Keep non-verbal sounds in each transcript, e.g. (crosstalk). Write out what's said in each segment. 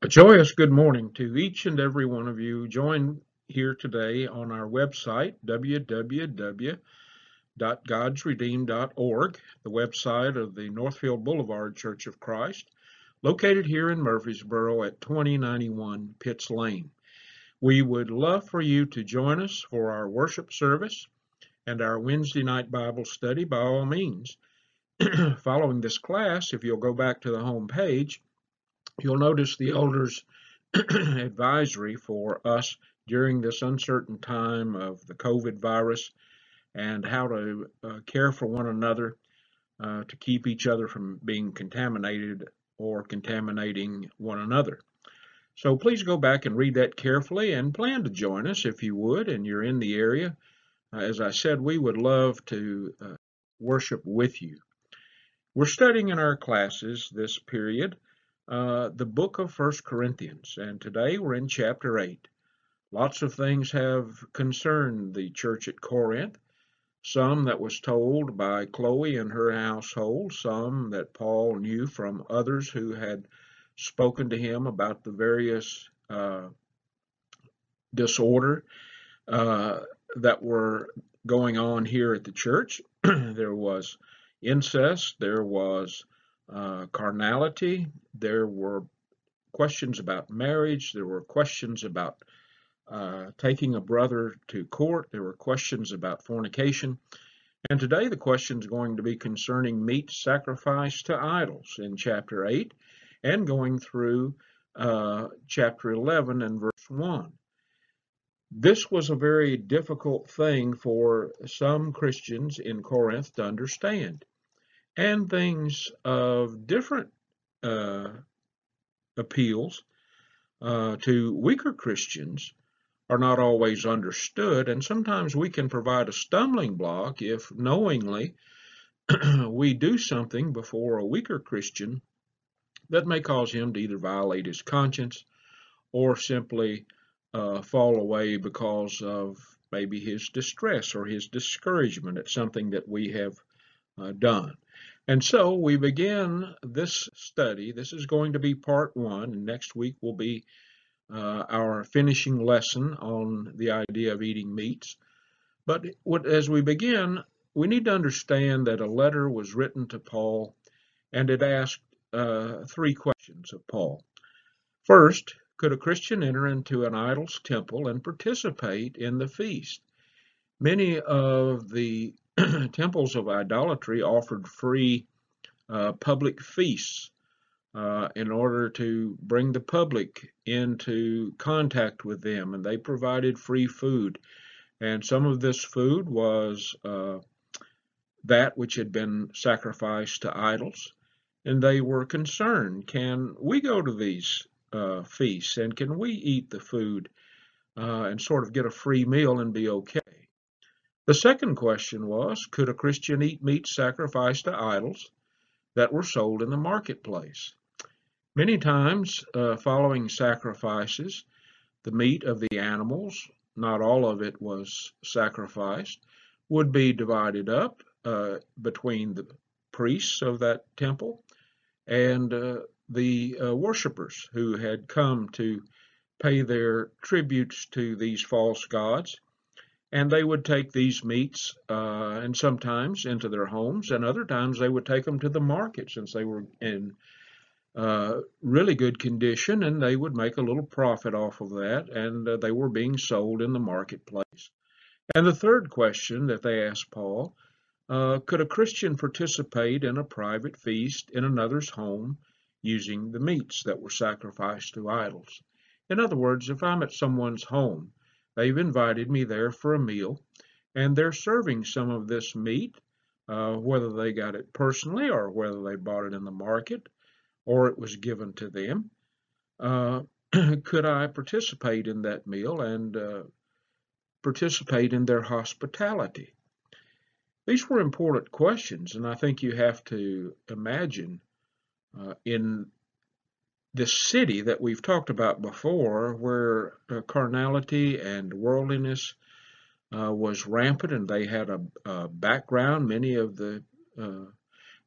A joyous good morning to each and every one of you joined here today on our website, www.godsredeemed.org, the website of the Northfield Boulevard Church of Christ, located here in Murfreesboro at 2091 Pitts Lane. We would love for you to join us for our worship service and our Wednesday night Bible study by all means. (clears throat) Following this class, if you'll go back to the home page, You'll notice the elders (clears throat) advisory for us during this uncertain time of the COVID virus and how to uh, care for one another uh, to keep each other from being contaminated or contaminating one another. So please go back and read that carefully and plan to join us if you would and you're in the area. Uh, as I said, we would love to uh, worship with you. We're studying in our classes this period uh, the book of First Corinthians, and today we're in chapter 8. Lots of things have concerned the church at Corinth. Some that was told by Chloe and her household, some that Paul knew from others who had spoken to him about the various uh, disorder uh, that were going on here at the church. (clears throat) there was incest, there was uh, carnality. There were questions about marriage. There were questions about uh, taking a brother to court. There were questions about fornication. And today the question is going to be concerning meat sacrificed to idols in chapter 8 and going through uh, chapter 11 and verse 1. This was a very difficult thing for some Christians in Corinth to understand and things of different uh, appeals uh, to weaker Christians are not always understood, and sometimes we can provide a stumbling block if knowingly (clears throat) we do something before a weaker Christian that may cause him to either violate his conscience or simply uh, fall away because of maybe his distress or his discouragement at something that we have uh, done. And so we begin this study. This is going to be part one, next week will be uh, our finishing lesson on the idea of eating meats. But what, as we begin, we need to understand that a letter was written to Paul, and it asked uh, three questions of Paul. First, could a Christian enter into an idol's temple and participate in the feast? Many of the (clears throat) temples of idolatry offered free uh, public feasts uh, in order to bring the public into contact with them, and they provided free food. And some of this food was uh, that which had been sacrificed to idols, and they were concerned can we go to these uh, feasts and can we eat the food uh, and sort of get a free meal and be okay? The second question was, could a Christian eat meat sacrificed to idols that were sold in the marketplace? Many times, uh, following sacrifices, the meat of the animals, not all of it was sacrificed, would be divided up uh, between the priests of that temple and uh, the uh, worshippers who had come to pay their tributes to these false gods and they would take these meats uh, and sometimes into their homes and other times they would take them to the market since they were in uh, really good condition and they would make a little profit off of that and uh, they were being sold in the marketplace. And the third question that they asked paul uh, could a christian participate in a private feast in another's home using the meats that were sacrificed to idols? In other words if i'm at someone's home They've invited me there for a meal, and they're serving some of this meat, uh, whether they got it personally or whether they bought it in the market or it was given to them. Uh, (clears throat) could I participate in that meal and uh, participate in their hospitality? These were important questions, and I think you have to imagine uh, in this city that we've talked about before, where uh, carnality and worldliness uh, was rampant, and they had a, a, background, many of the uh,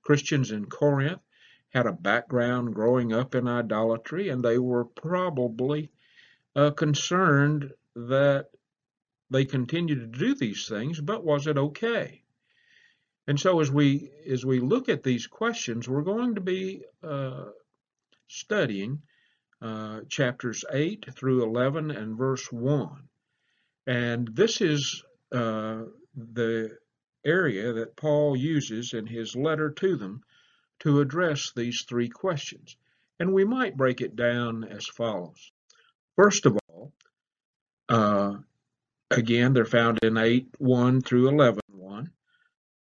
Christians in Corinth had a background growing up in idolatry, and they were probably uh, concerned that they continued to do these things, but was it okay? And so as we as we look at these questions, we're going to be uh, studying uh, chapters 8 through 11 and verse 1. And this is uh, the area that Paul uses in his letter to them to address these three questions. And we might break it down as follows. First of all, uh, again, they're found in 8 1 through 11 1.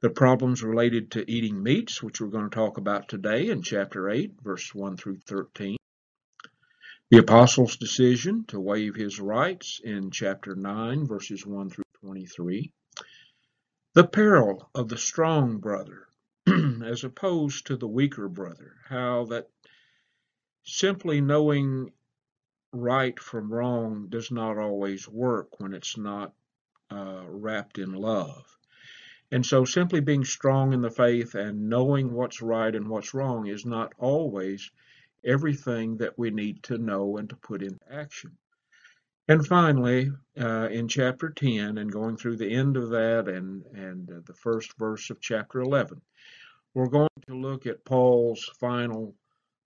The problems related to eating meats, which we're going to talk about today in chapter 8, verse 1 through 13. The apostle's decision to waive his rights in chapter 9, verses 1 through 23. The peril of the strong brother (clears throat) as opposed to the weaker brother, how that simply knowing right from wrong does not always work when it's not uh, wrapped in love. And so simply being strong in the faith and knowing what's right and what's wrong is not always everything that we need to know and to put into action. And finally, uh, in chapter 10, and going through the end of that and, and uh, the first verse of chapter 11, we're going to look at Paul's final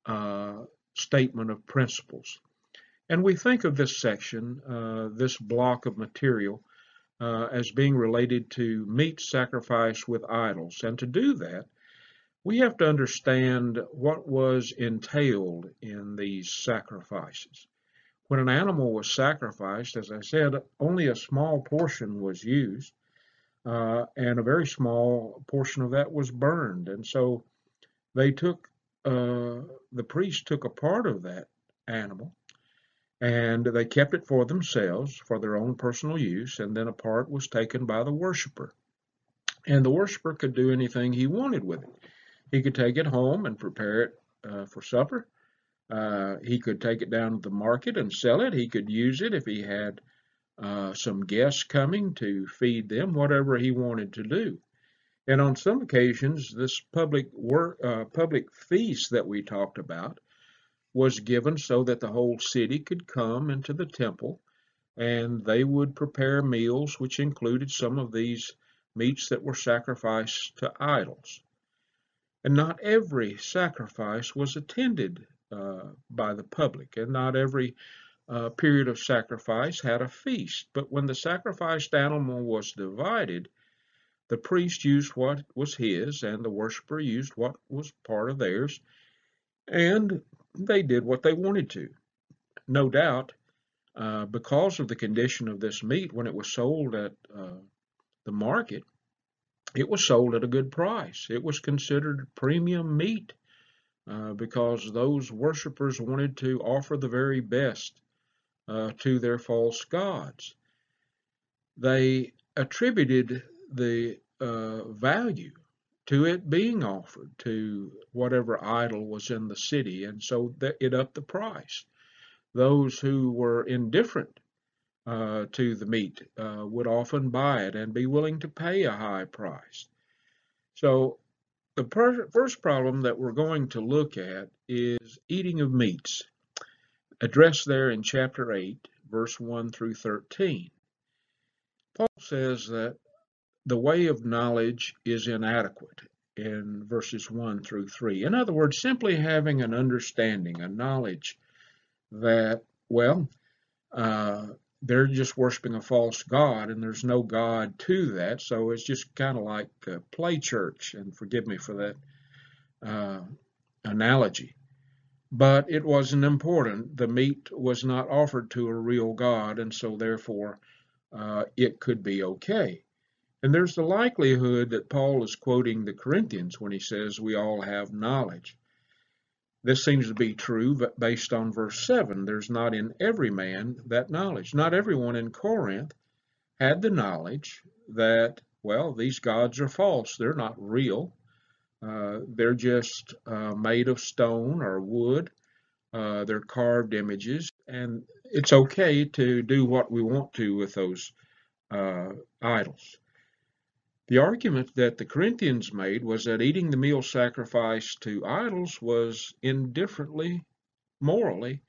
uh, statement of principles. And we think of this section, uh, this block of material, uh, as being related to meat sacrifice with idols. And to do that, we have to understand what was entailed in these sacrifices. When an animal was sacrificed, as I said, only a small portion was used, uh, and a very small portion of that was burned. And so they took, uh, the priest took a part of that animal and they kept it for themselves for their own personal use and then a part was taken by the worshiper. And the worshiper could do anything he wanted with it. He could take it home and prepare it uh, for supper. Uh, he could take it down to the market and sell it. He could use it if he had uh, some guests coming to feed them whatever he wanted to do. And on some occasions this public work uh, public feast that we talked about was given so that the whole city could come into the temple and they would prepare meals which included some of these meats that were sacrificed to idols. And not every sacrifice was attended uh, by the public, and not every uh, period of sacrifice had a feast. But when the sacrificed animal was divided, the priest used what was his, and the worshiper used what was part of theirs, and they did what they wanted to. No doubt, uh, because of the condition of this meat, when it was sold at uh, the market, it was sold at a good price. It was considered premium meat uh, because those worshippers wanted to offer the very best uh, to their false gods. They attributed the uh, value to it being offered to whatever idol was in the city, and so it upped the price. Those who were indifferent uh, to the meat uh, would often buy it and be willing to pay a high price. So the first problem that we're going to look at is eating of meats, addressed there in chapter 8, verse 1 through 13. Paul says that the way of knowledge is inadequate in verses 1 through 3. In other words, simply having an understanding, a knowledge that, well, uh, they're just worshiping a false God and there's no God to that. So it's just kind of like play church, and forgive me for that uh, analogy. But it wasn't important. The meat was not offered to a real God, and so therefore uh, it could be okay. And there's the likelihood that Paul is quoting the Corinthians when he says we all have knowledge. This seems to be true but based on verse 7. There's not in every man that knowledge. Not everyone in Corinth had the knowledge that, well, these gods are false. They're not real. Uh, they're just uh, made of stone or wood. Uh, they're carved images. And it's okay to do what we want to with those uh, idols. The argument that the Corinthians made was that eating the meal sacrificed to idols was indifferently, morally,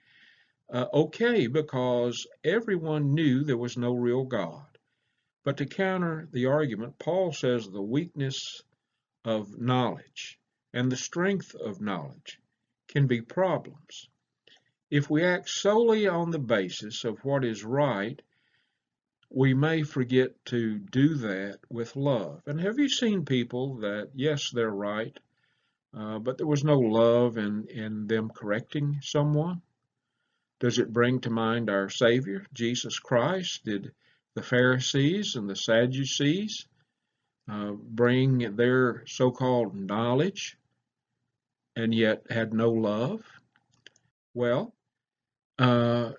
uh, okay because everyone knew there was no real God. But to counter the argument, Paul says the weakness of knowledge and the strength of knowledge can be problems. If we act solely on the basis of what is right, we may forget to do that with love. And have you seen people that, yes, they're right, uh, but there was no love in, in them correcting someone? Does it bring to mind our Savior, Jesus Christ? Did the Pharisees and the Sadducees uh, bring their so-called knowledge and yet had no love? Well, uh,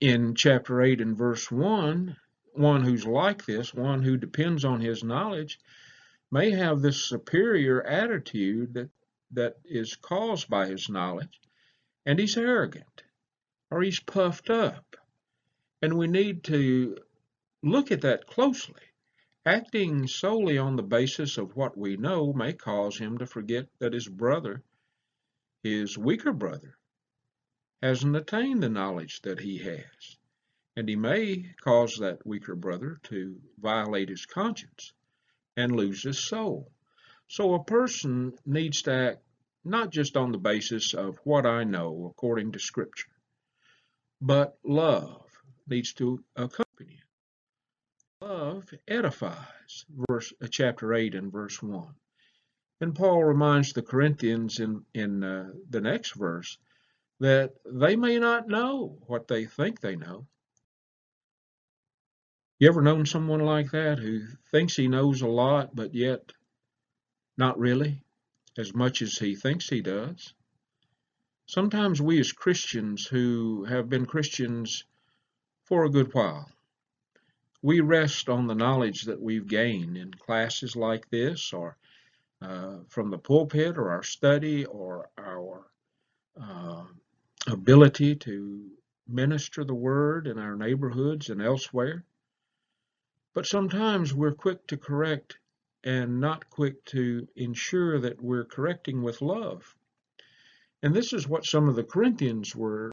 in chapter 8 and verse 1, one who's like this, one who depends on his knowledge, may have this superior attitude that, that is caused by his knowledge, and he's arrogant or he's puffed up. And we need to look at that closely. Acting solely on the basis of what we know may cause him to forget that his brother, his weaker brother, hasn't attained the knowledge that he has. And he may cause that weaker brother to violate his conscience and lose his soul. So a person needs to act not just on the basis of what I know according to Scripture, but love needs to accompany it. Love edifies, verse uh, chapter 8 and verse 1. And Paul reminds the Corinthians in, in uh, the next verse that they may not know what they think they know. You ever known someone like that who thinks he knows a lot, but yet not really as much as he thinks he does? Sometimes we as Christians who have been Christians for a good while, we rest on the knowledge that we've gained in classes like this or uh, from the pulpit or our study or our uh, ability to minister the word in our neighborhoods and elsewhere. But sometimes we're quick to correct and not quick to ensure that we're correcting with love. And this is what some of the Corinthians were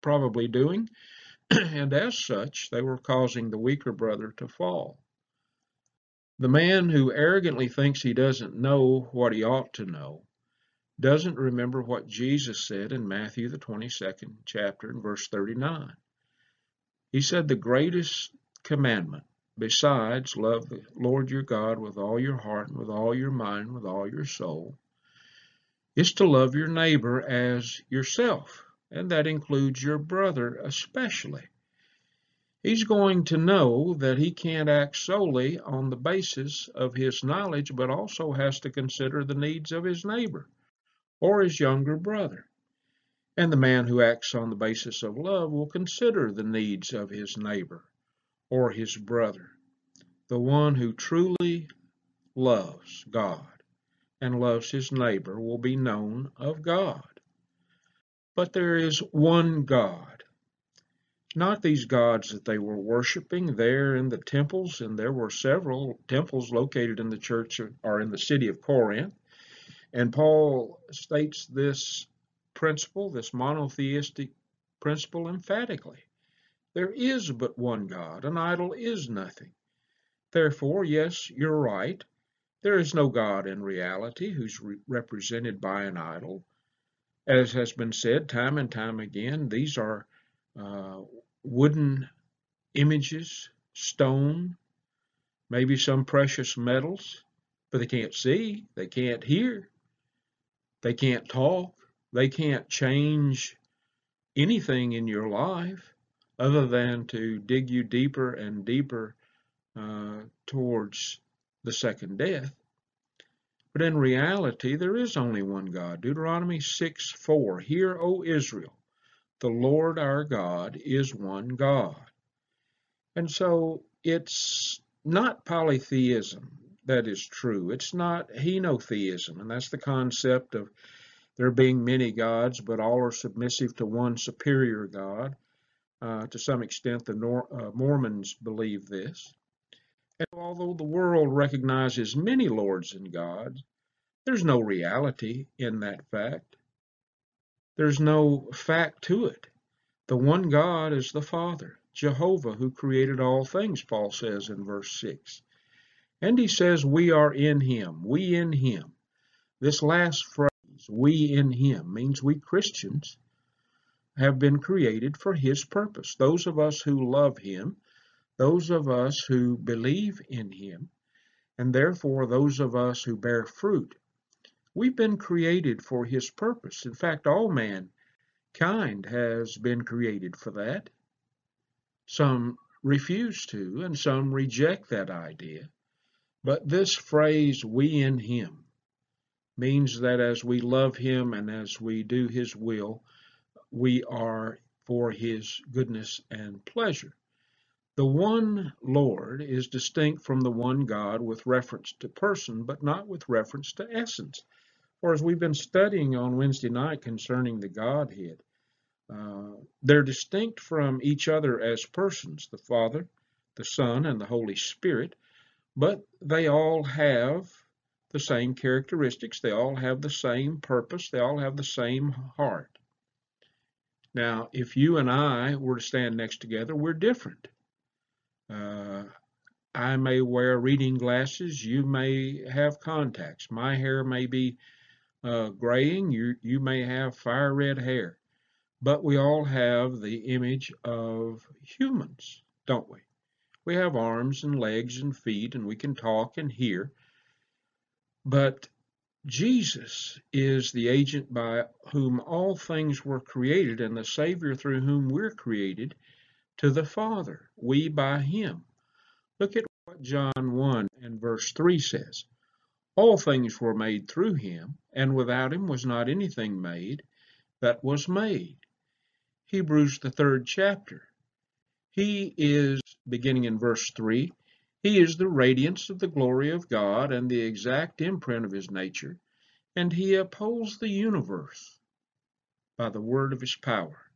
probably doing. (clears throat) and as such, they were causing the weaker brother to fall. The man who arrogantly thinks he doesn't know what he ought to know doesn't remember what Jesus said in Matthew, the 22nd chapter, and verse 39. He said, The greatest commandment Besides, love the Lord your God with all your heart and with all your mind, with all your soul, is to love your neighbor as yourself, and that includes your brother especially. He's going to know that he can't act solely on the basis of his knowledge, but also has to consider the needs of his neighbor or his younger brother. And the man who acts on the basis of love will consider the needs of his neighbor or his brother. The one who truly loves God and loves his neighbor will be known of God. But there is one God, not these gods that they were worshiping there in the temples, and there were several temples located in the church or in the city of Corinth. And Paul states this principle, this monotheistic principle emphatically. There is but one God. An idol is nothing. Therefore, yes, you're right. There is no God in reality who's re represented by an idol. As has been said time and time again, these are uh, wooden images, stone, maybe some precious metals, but they can't see, they can't hear, they can't talk, they can't change anything in your life other than to dig you deeper and deeper uh, towards the second death. But in reality, there is only one God. Deuteronomy 6 4. Hear, O Israel, the Lord our God is one God. And so it's not polytheism that is true. It's not henotheism, and that's the concept of there being many gods, but all are submissive to one superior God. Uh, to some extent, the Nor uh, Mormons believe this. And although the world recognizes many lords and gods, there's no reality in that fact. There's no fact to it. The one God is the Father, Jehovah, who created all things, Paul says in verse 6. And he says, We are in him, we in him. This last phrase, we in him, means we Christians have been created for his purpose. Those of us who love him, those of us who believe in him, and therefore those of us who bear fruit We've been created for his purpose. In fact, all mankind has been created for that. Some refuse to, and some reject that idea. But this phrase, we in him, means that as we love him and as we do his will, we are for his goodness and pleasure. The one Lord is distinct from the one God with reference to person, but not with reference to essence. Or as we've been studying on Wednesday night concerning the Godhead, uh, they're distinct from each other as persons, the Father, the Son, and the Holy Spirit, but they all have the same characteristics. They all have the same purpose. They all have the same heart. Now, if you and I were to stand next together, we're different. Uh, I may wear reading glasses. You may have contacts. My hair may be uh, graying, you, you may have fire red hair, but we all have the image of humans, don't we? We have arms and legs and feet, and we can talk and hear. But Jesus is the agent by whom all things were created and the Savior through whom we're created to the Father, we by Him. Look at what John 1 and verse 3 says. All things were made through him, and without him was not anything made that was made. Hebrews, the third chapter. He is, beginning in verse 3, he is the radiance of the glory of God and the exact imprint of his nature, and he upholds the universe by the word of his power.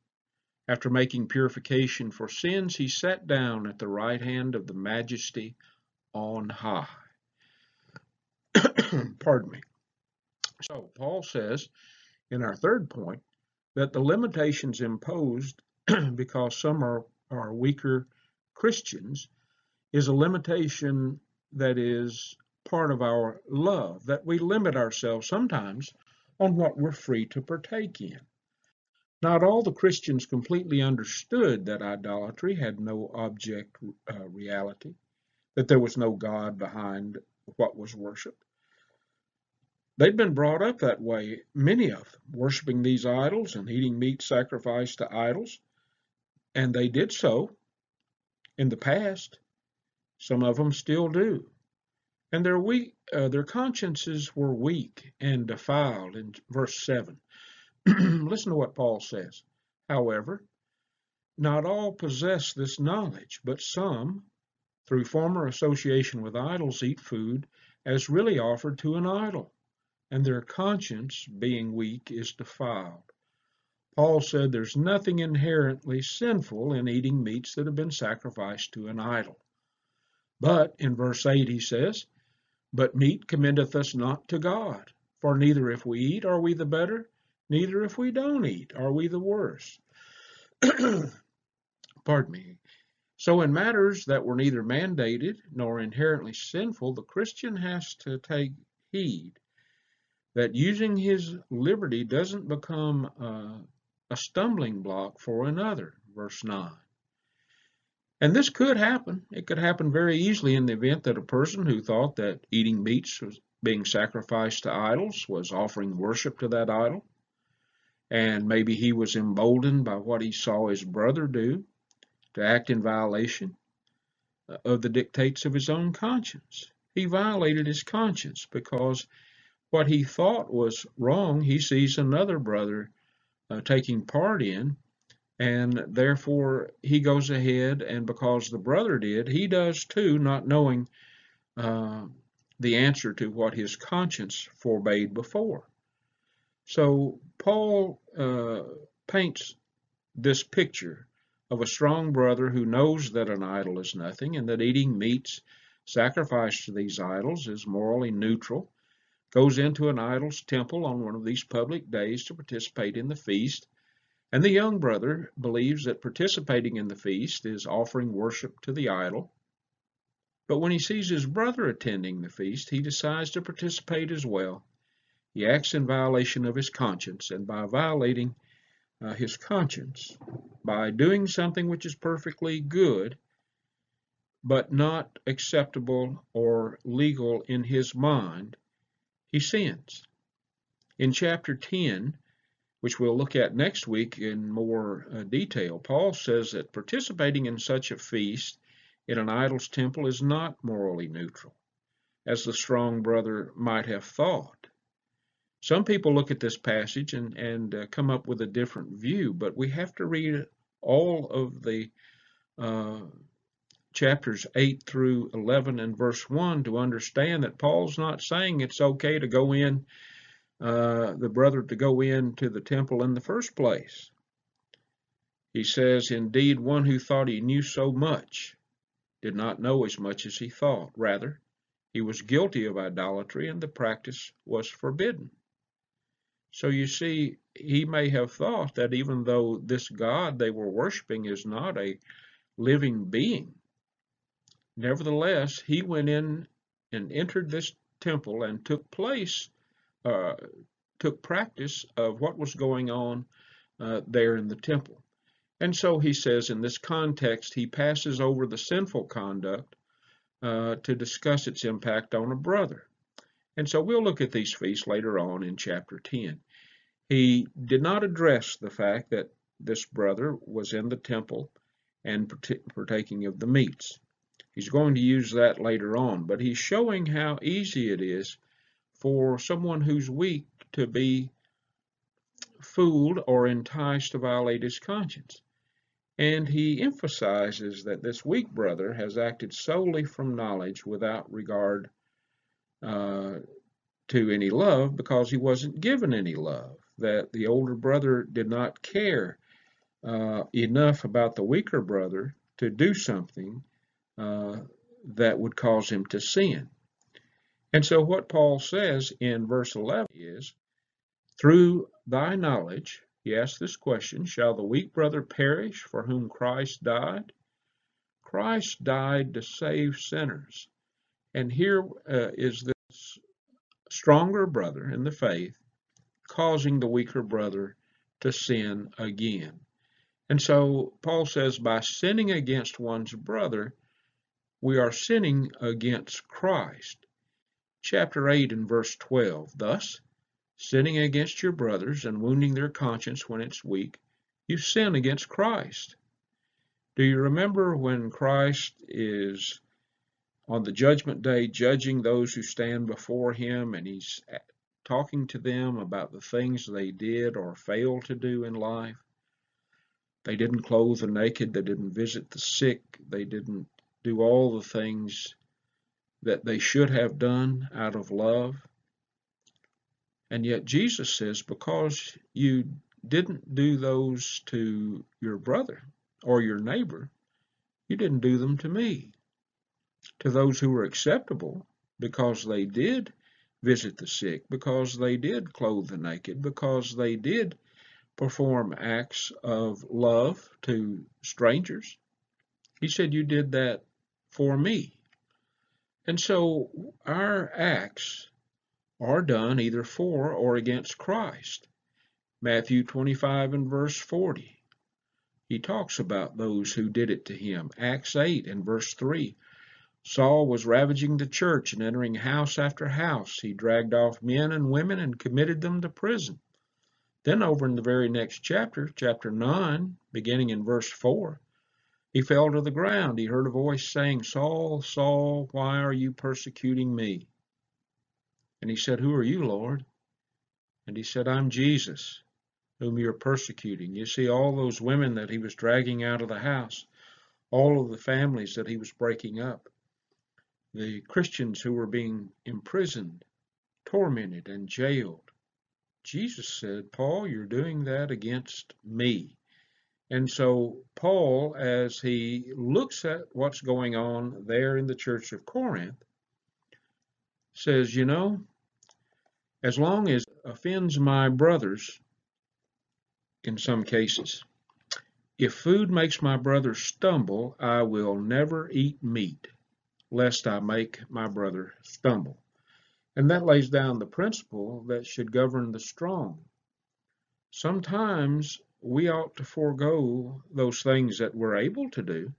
After making purification for sins, he sat down at the right hand of the majesty on high. (coughs) Pardon me. So Paul says in our third point that the limitations imposed (coughs) because some are, are weaker Christians is a limitation that is part of our love, that we limit ourselves sometimes on what we're free to partake in. Not all the Christians completely understood that idolatry had no object uh, reality, that there was no God behind what was worshiped. They'd been brought up that way, many of them, worshiping these idols and eating meat sacrificed to idols. And they did so in the past. Some of them still do. And their weak, uh, their consciences were weak and defiled in verse 7. (clears throat) Listen to what Paul says. However, not all possess this knowledge, but some, through former association with idols, eat food as really offered to an idol and their conscience, being weak, is defiled. Paul said there's nothing inherently sinful in eating meats that have been sacrificed to an idol. But in verse 8 he says, But meat commendeth us not to God, for neither if we eat are we the better, neither if we don't eat are we the worse. (clears throat) Pardon me. So in matters that were neither mandated nor inherently sinful, the Christian has to take heed that using his liberty doesn't become a stumbling block for another. Verse 9. And this could happen. It could happen very easily in the event that a person who thought that eating meats was being sacrificed to idols was offering worship to that idol. And maybe he was emboldened by what he saw his brother do to act in violation uh, of the dictates of his own conscience. He violated his conscience because what he thought was wrong, he sees another brother uh, taking part in, and therefore he goes ahead, and because the brother did, he does too, not knowing uh, the answer to what his conscience forbade before. So Paul uh, paints this picture of a strong brother who knows that an idol is nothing and that eating meats sacrificed to these idols is morally neutral, goes into an idol's temple on one of these public days to participate in the feast, and the young brother believes that participating in the feast is offering worship to the idol. But when he sees his brother attending the feast, he decides to participate as well. He acts in violation of his conscience, and by violating uh, his conscience, by doing something which is perfectly good, but not acceptable or legal in his mind, he sins. In chapter 10, which we'll look at next week in more uh, detail, Paul says that participating in such a feast in an idol's temple is not morally neutral, as the strong brother might have thought. Some people look at this passage and, and uh, come up with a different view, but we have to read all of the uh, chapters 8 through 11 and verse 1 to understand that Paul's not saying it's okay to go in, uh, the brother to go into the temple in the first place. He says, Indeed, one who thought he knew so much did not know as much as he thought. Rather, he was guilty of idolatry and the practice was forbidden. So you see, he may have thought that even though this God they were worshiping is not a living being, Nevertheless, he went in and entered this temple and took place, uh, took practice of what was going on uh, there in the temple. And so he says in this context, he passes over the sinful conduct uh, to discuss its impact on a brother. And so we'll look at these feasts later on in chapter 10. He did not address the fact that this brother was in the temple and partaking of the meats. He's going to use that later on, but he's showing how easy it is for someone who's weak to be fooled or enticed to violate his conscience. And he emphasizes that this weak brother has acted solely from knowledge without regard uh, to any love because he wasn't given any love. That the older brother did not care uh, enough about the weaker brother to do something uh, that would cause him to sin. And so what Paul says in verse 11 is, through thy knowledge, he asks this question, shall the weak brother perish for whom Christ died? Christ died to save sinners. And here uh, is this stronger brother in the faith causing the weaker brother to sin again. And so Paul says, by sinning against one's brother, we are sinning against Christ. Chapter 8 and verse 12. Thus, sinning against your brothers and wounding their conscience when it's weak, you sin against Christ. Do you remember when Christ is on the judgment day judging those who stand before him and he's talking to them about the things they did or failed to do in life? They didn't clothe the naked, they didn't visit the sick, they didn't do all the things that they should have done out of love. And yet Jesus says, because you didn't do those to your brother or your neighbor, you didn't do them to me. To those who were acceptable, because they did visit the sick, because they did clothe the naked, because they did perform acts of love to strangers. He said, You did that for me. And so our acts are done either for or against Christ. Matthew 25 and verse 40. He talks about those who did it to him. Acts 8 and verse 3. Saul was ravaging the church and entering house after house. He dragged off men and women and committed them to prison. Then over in the very next chapter, chapter 9, beginning in verse 4, he fell to the ground. He heard a voice saying, Saul, Saul, why are you persecuting me? And he said, Who are you, Lord? And he said, I'm Jesus, whom you're persecuting. You see, all those women that he was dragging out of the house, all of the families that he was breaking up, the Christians who were being imprisoned, tormented, and jailed. Jesus said, Paul, you're doing that against me. And so Paul, as he looks at what's going on there in the church of Corinth, says, you know, as long as offends my brothers, in some cases, if food makes my brother stumble, I will never eat meat, lest I make my brother stumble. And that lays down the principle that should govern the strong. Sometimes we ought to forego those things that we're able to do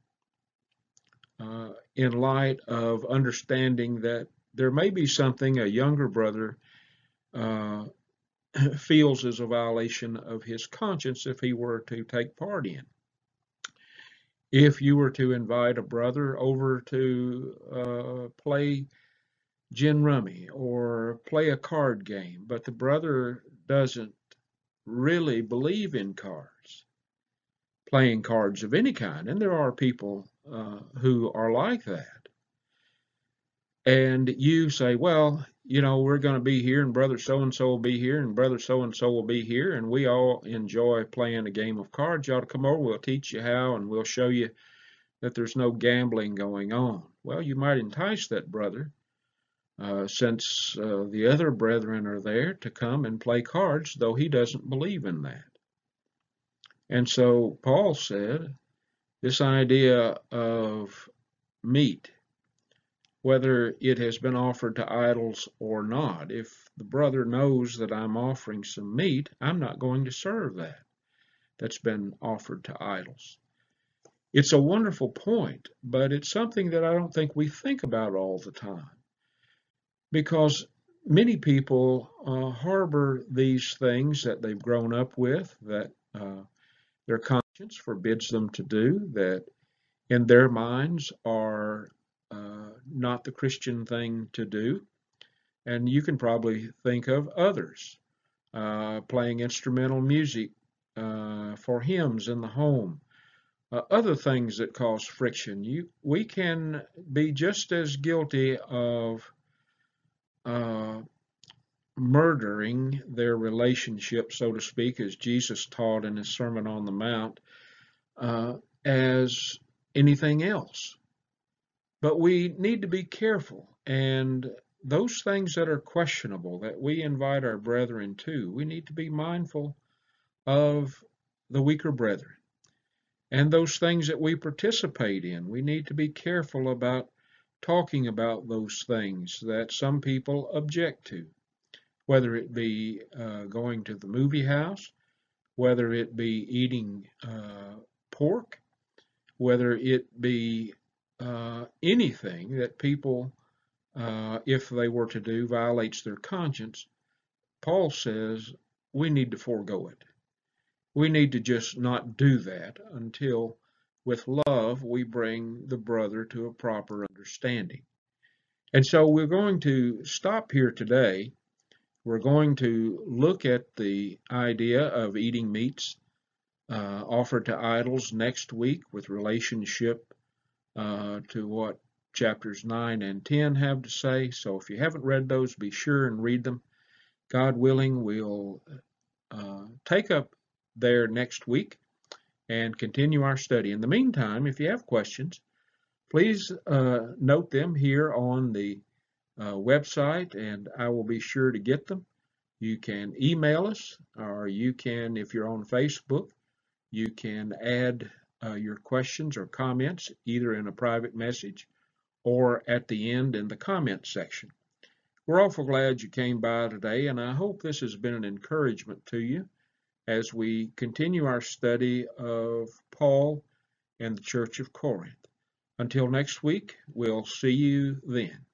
uh, in light of understanding that there may be something a younger brother uh, (clears throat) feels is a violation of his conscience if he were to take part in. If you were to invite a brother over to uh, play gin rummy or play a card game, but the brother doesn't really believe in cards, playing cards of any kind, and there are people uh, who are like that. And you say, well, you know, we're going to be here, and brother so and so will be here, and brother so and so will be here, and we all enjoy playing a game of cards. You ought to come over, we'll teach you how, and we'll show you that there's no gambling going on. Well, you might entice that brother uh, since uh, the other brethren are there to come and play cards, though he doesn't believe in that. And so Paul said this idea of meat, whether it has been offered to idols or not, if the brother knows that I'm offering some meat, I'm not going to serve that that's been offered to idols. It's a wonderful point, but it's something that I don't think we think about all the time because many people uh, harbor these things that they've grown up with, that uh, their conscience forbids them to do, that in their minds are uh, not the Christian thing to do. And you can probably think of others uh, playing instrumental music uh, for hymns in the home. Uh, other things that cause friction. You, we can be just as guilty of uh, murdering their relationship, so to speak, as Jesus taught in his Sermon on the Mount, uh, as anything else. But we need to be careful, and those things that are questionable that we invite our brethren to, we need to be mindful of the weaker brethren. And those things that we participate in, we need to be careful about talking about those things that some people object to, whether it be uh, going to the movie house, whether it be eating uh, pork, whether it be uh, anything that people, uh, if they were to do, violates their conscience. Paul says we need to forego it. We need to just not do that until with love, we bring the brother to a proper understanding. And so we're going to stop here today. We're going to look at the idea of eating meats uh, offered to idols next week with relationship uh, to what chapters 9 and 10 have to say. So if you haven't read those, be sure and read them. God willing, we'll uh, take up there next week and continue our study. In the meantime, if you have questions, please uh, note them here on the uh, website and I will be sure to get them. You can email us or you can, if you're on Facebook, you can add uh, your questions or comments either in a private message or at the end in the comment section. We're awful glad you came by today and I hope this has been an encouragement to you as we continue our study of Paul and the Church of Corinth. Until next week, we'll see you then.